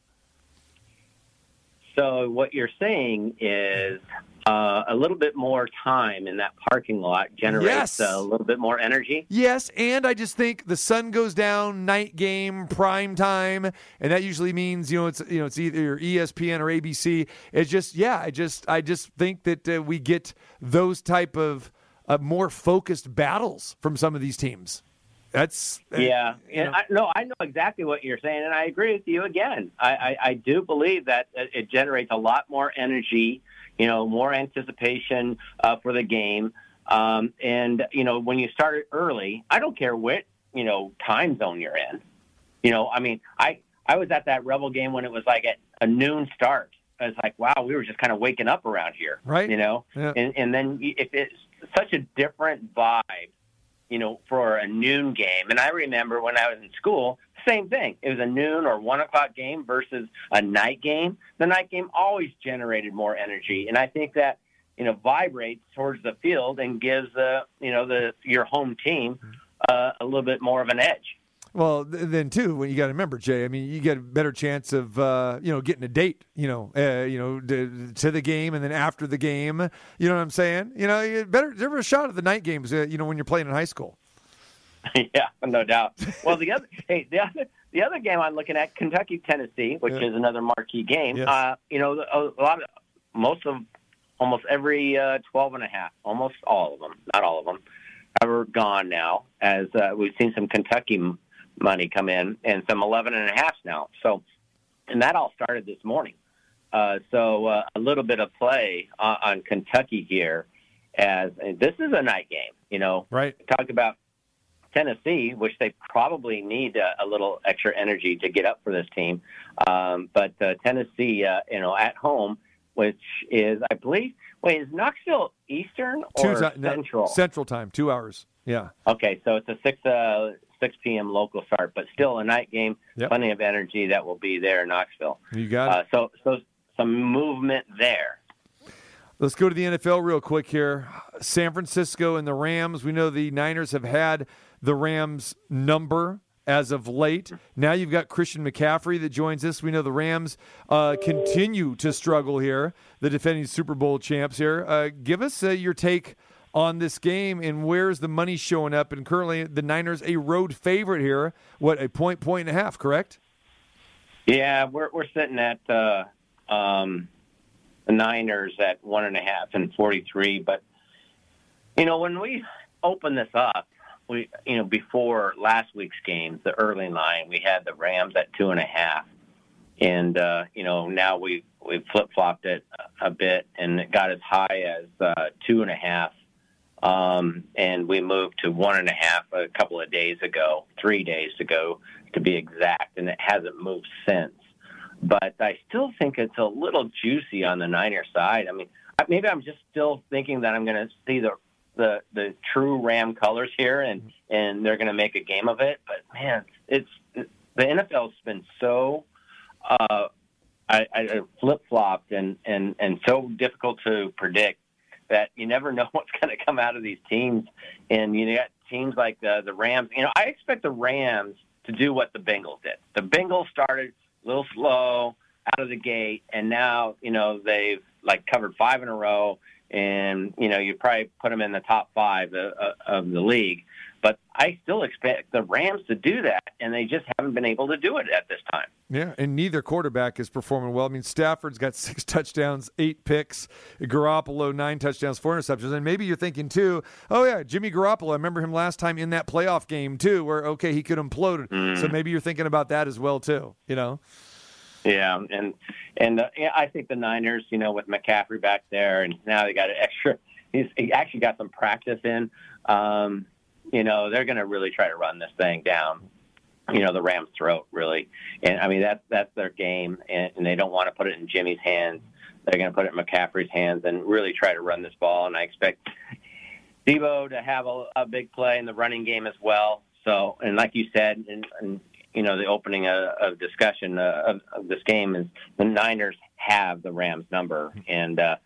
So what you're saying is uh, a little bit more time in that parking lot generates Yes. a little bit more energy. Yes, and I just think the sun goes down, night game, prime time, and that usually means you know it's you know it's either ESPN or ABC. It's just yeah, I just I just think that uh, we get those type of uh, more focused battles from some of these teams. That's uh, Yeah, you know. I, no, I know exactly what you're saying, and I agree with you again. I, I, I do believe that it generates a lot more energy, you know, more anticipation uh, for the game. Um, and you know, when you start early, I don't care what you know time zone you're in. You know, I mean, I I was at that Rebel game when it was like at a noon start. I was like, wow, we were just kind of waking up around here, Right. You know, Yeah. and and then if it's such a different vibe you know, for a noon game. And I remember when I was in school, same thing. It was a noon or one o'clock game versus a night game. The night game always generated more energy, and I think that you know vibrates towards the field and gives the you know the your home team uh, a little bit more of an edge. Well, then too, when you got to remember, Jay. I mean, you get a better chance of uh, you know getting a date, you know, uh, you know, to, to the game and then after the game. You know what I'm saying? You know, you better there's a shot at the night games. Uh, you know, when you're playing in high school. yeah, no doubt. Well, the other hey, the other the other game I'm looking at, Kentucky Tennessee, which Yeah. is another marquee game. Yes. Uh, you know, a, a lot of most of almost every uh, 12 and a half, almost all of them, not all of them, are gone now. As uh, we've seen some Kentucky m- money come in and some 11 and a halfs now. So, and that all started this morning. Uh, so uh, a little bit of play on, on Kentucky here, as this is a night game. You know, Right. talk about Tennessee, which they probably need a, a little extra energy to get up for this team. Um, but uh, Tennessee, uh, you know, at home, which is, I believe, wait, is Knoxville Eastern or ti- no, Central? Central time, two hours. Yeah. okay, so it's a six uh, six p.m. local start, but still a night game. Yep. Plenty of energy that will be there in Knoxville. You got it. Uh, so, so some movement there. Let's go to the NFL real quick here. San Francisco and the Rams. We know the Niners have had the Rams number as of late. Now you've got Christian McCaffrey that joins us. We know the Rams uh, continue to struggle here, the defending Super Bowl champs here. Uh, give us uh, your take on this game and where's the money showing up? And currently the Niners a road favorite here. What, a point, point and a half, correct? Yeah, we're we're sitting at uh, um, the Niners at one and a half and forty three. But you know, when we open this up, we you know before last week's games, the early line, we had the Rams at two and a half, and uh, you know now we we flip flopped it a bit and it got as high as uh, two and a half. Um, and we moved to one and a half a couple of days ago, three days ago to be exact, and it hasn't moved since. But I still think it's a little juicy on the Niner side. I mean, maybe I'm just still thinking that I'm going to see the the the true Ram colors here, and and they're going to make a game of it. But man, it's the NFL's been so uh, I, I flip flopped and and and so difficult to predict that you never know what's going to come out of these teams. And you got teams like the the Rams. You know, I expect the Rams to do what the Bengals did. The Bengals started a little slow out of the gate, and now you know they've like covered five in a row, and you know you probably put them in the top five of, of the league. But I still expect the Rams to do that, and they just haven't been able to do it at this time. Yeah, and neither quarterback is performing well. I mean, Stafford's got six touchdowns, eight picks. Garoppolo, nine touchdowns, four interceptions. And maybe you're thinking, too, oh, yeah, Jimmy Garoppolo. I remember him last time in that playoff game, too, where, okay, he could implode. Mm. So maybe you're thinking about that as well, too, you know? Yeah, and and uh, I think the Niners, you know, with McCaffrey back there, and now they got an extra. He's he actually got some practice in. Um, you know, they're going to really try to run this thing down. You know, the Rams' throat, really, and I mean that's that's their game, and, and they don't want to put it in Jimmy's hands. They're going to put it in McCaffrey's hands and really try to run this ball. And I expect Deebo to have a, a big play in the running game as well. So, and like you said, and, and you know, the opening of, of discussion uh, of, of this game is the Niners have the Rams number, and uh,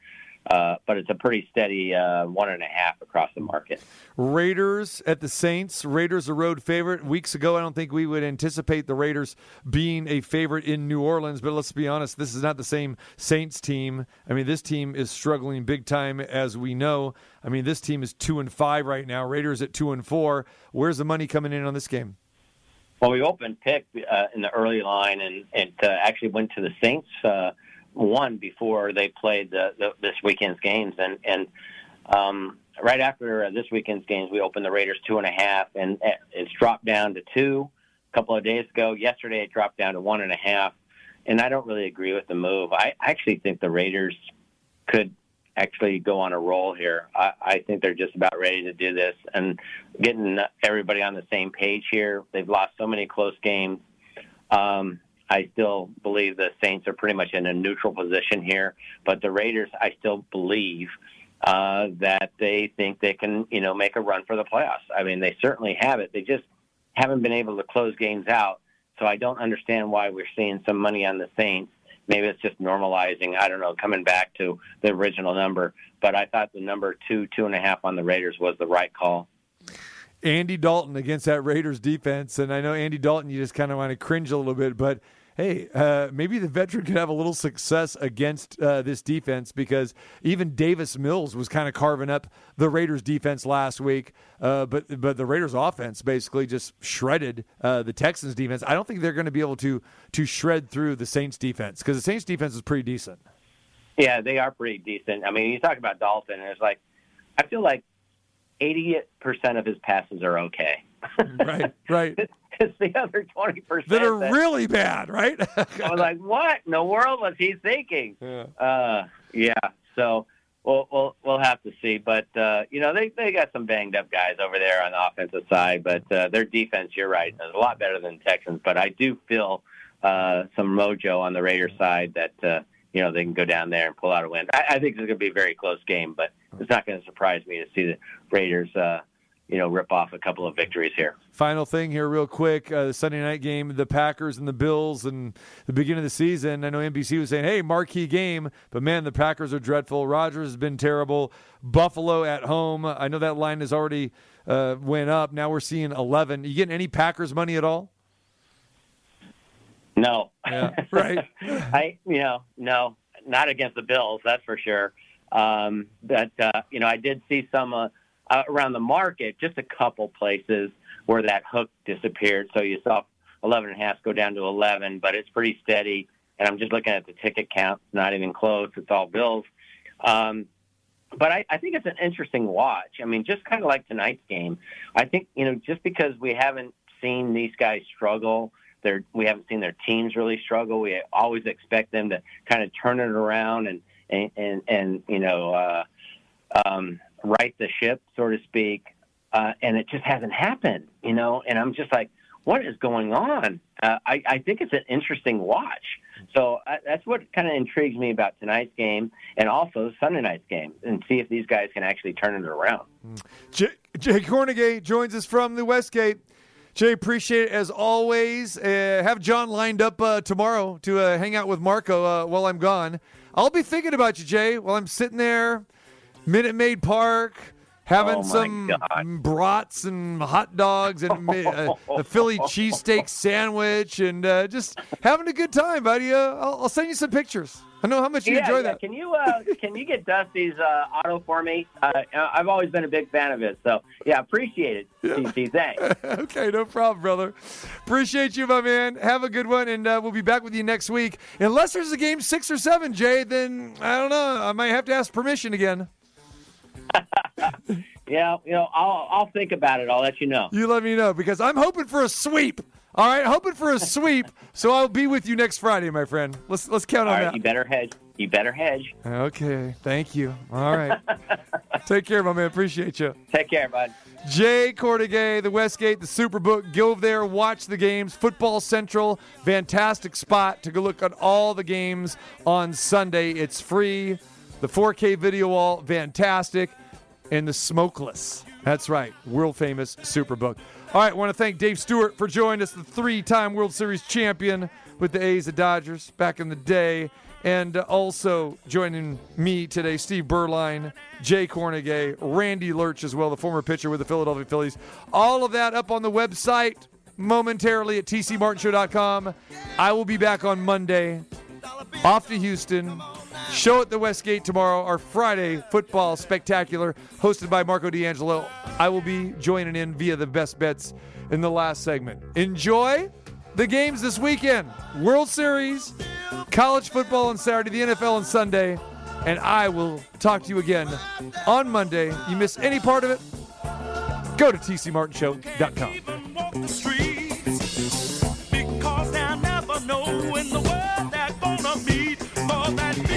uh, but it's a pretty steady uh, one and a half across the market. Raiders at the Saints. Raiders a road favorite. Weeks ago, I don't think we would anticipate the Raiders being a favorite in New Orleans, but let's be honest, this is not the same Saints team. I mean, this team is struggling big time, as we know. I mean, this team is two and five right now. Raiders at two and four. Where's the money coming in on this game? Well, we opened pick uh, in the early line, and it uh, actually went to the Saints. Uh, one before they played the, the, this weekend's games, and and um, right after this weekend's games, we opened the Raiders two and a half, and it's dropped down to two. A couple of days ago, yesterday it dropped down to one and a half, and I don't really agree with the move. I actually think the Raiders could actually go on a roll here. I, I think they're just about ready to do this and getting everybody on the same page here. They've lost so many close games. Um, I still believe the Saints are pretty much in a neutral position here, but the Raiders, I still believe uh, that they think they can, you know, make a run for the playoffs. I mean, they certainly have it. They just haven't been able to close games out. So I don't understand why we're seeing some money on the Saints. Maybe it's just normalizing. I don't know, coming back to the original number. But I thought the number two, two and a half on the Raiders was the right call. Andy Dalton against that Raiders defense, and I know Andy Dalton, you just kind of want to cringe a little bit, but hey, uh, maybe the veteran could have a little success against uh, this defense because even Davis Mills was kind of carving up the Raiders defense last week. Uh, but but the Raiders offense basically just shredded uh, the Texans defense. I don't think they're going to be able to to shred through the Saints defense because the Saints defense is pretty decent. Yeah, they are pretty decent. I mean, you talk about Dalton, and it's like I feel like eighty percent of his passes are okay. right, right. it's the other twenty percent that are really bad, right? I was like, what in the world was he thinking? Yeah. Uh, yeah. So we'll we'll we'll have to see, but uh, you know they they got some banged up guys over there on the offensive side, but uh, their defense, you're right, is a lot better than Texans. But I do feel uh, some mojo on the Raiders side that. Uh, you know they can go down there and pull out a win. I, I think it's going to be a very close game, but it's not going to surprise me to see the Raiders uh, you know, rip off a couple of victories here. Final thing here, real quick: uh, the Sunday night game, the Packers and the Bills, and the beginning of the season. I know NBC was saying, "Hey, marquee game," but man, the Packers are dreadful. Rodgers has been terrible. Buffalo at home. I know that line has already uh, went up. Now we're seeing eleven. You getting any Packers money at all? No. Yeah, right. I, you know, no, not against the Bills, that's for sure. Um, but uh, you know, I did see some. Uh, uh, around the market, just a couple places where that hook disappeared. So you saw 11 and a half go down to 11, but it's pretty steady. And I'm just looking at the ticket count; it's not even close. It's all Bills. Um, but I, I think it's an interesting watch. I mean, just kind of like tonight's game. I think you know, just because we haven't seen these guys struggle, they're, we haven't seen their teams really struggle. We always expect them to kind of turn it around and and and, and you know. Uh, um, right the ship, so to speak, uh, and it just hasn't happened, you know. And I'm just like, what is going on? Uh, I, I think it's an interesting watch. So uh, that's what kind of intrigues me about tonight's game and also Sunday night's game, and see if these guys can actually turn it around. Jay, Jay Kornegay joins us from the Westgate. Jay, appreciate it as always. Uh, have John lined up uh, tomorrow to uh, hang out with Marco uh, while I'm gone. I'll be thinking about you, Jay, while I'm sitting there, Minute Maid Park, having Oh, some God. brats and hot dogs and uh, a Philly cheesesteak sandwich and uh, just having a good time, buddy. Uh, I'll, I'll send you some pictures. I know how much you yeah, enjoy yeah. that. Can you uh, can you get Dusty's uh, auto for me? Uh, I've always been a big fan of it. So yeah, appreciate it, TC. Thanks. okay, no problem, brother. Appreciate you, my man. Have a good one, and uh, we'll be back with you next week. Unless there's a game six or seven, Jay, then I don't know. I might have to ask permission again. Yeah, you know, I'll I'll think about it. I'll let you know. You let me know because I'm hoping for a sweep. All right, hoping for a sweep. So I'll be with you next Friday, my friend. Let's let's count All on right, that. you better hedge. You better hedge. Okay, thank you. All right. Take care, my man. Appreciate you. Take care, bud. Jay Kornegay, the Westgate, the Superbook. Go over there, watch the games. Football Central, fantastic spot to go look at all the games on Sunday. It's free. The 4K video wall, fantastic. And the Smokeless. That's right, world famous Superbook. All right, want to thank Dave Stewart for joining us, the three time World Series champion with the A's and Dodgers back in the day. And also joining me today, Steve Beuerlein, Jay Kornegay, Randy Lerch as well, the former pitcher with the Philadelphia Phillies. All of that up on the website momentarily at tcmartinshow.com. I will be back on Monday, off to Houston. Show at the Westgate tomorrow, our Friday football spectacular, hosted by Marco D'Angelo. I will be joining in via the best bets in the last segment. Enjoy the games this weekend World Series, college football on Saturday, the NFL on Sunday, and I will talk to you again on Monday. You miss any part of it? Go to tcmartinshow.com. need more than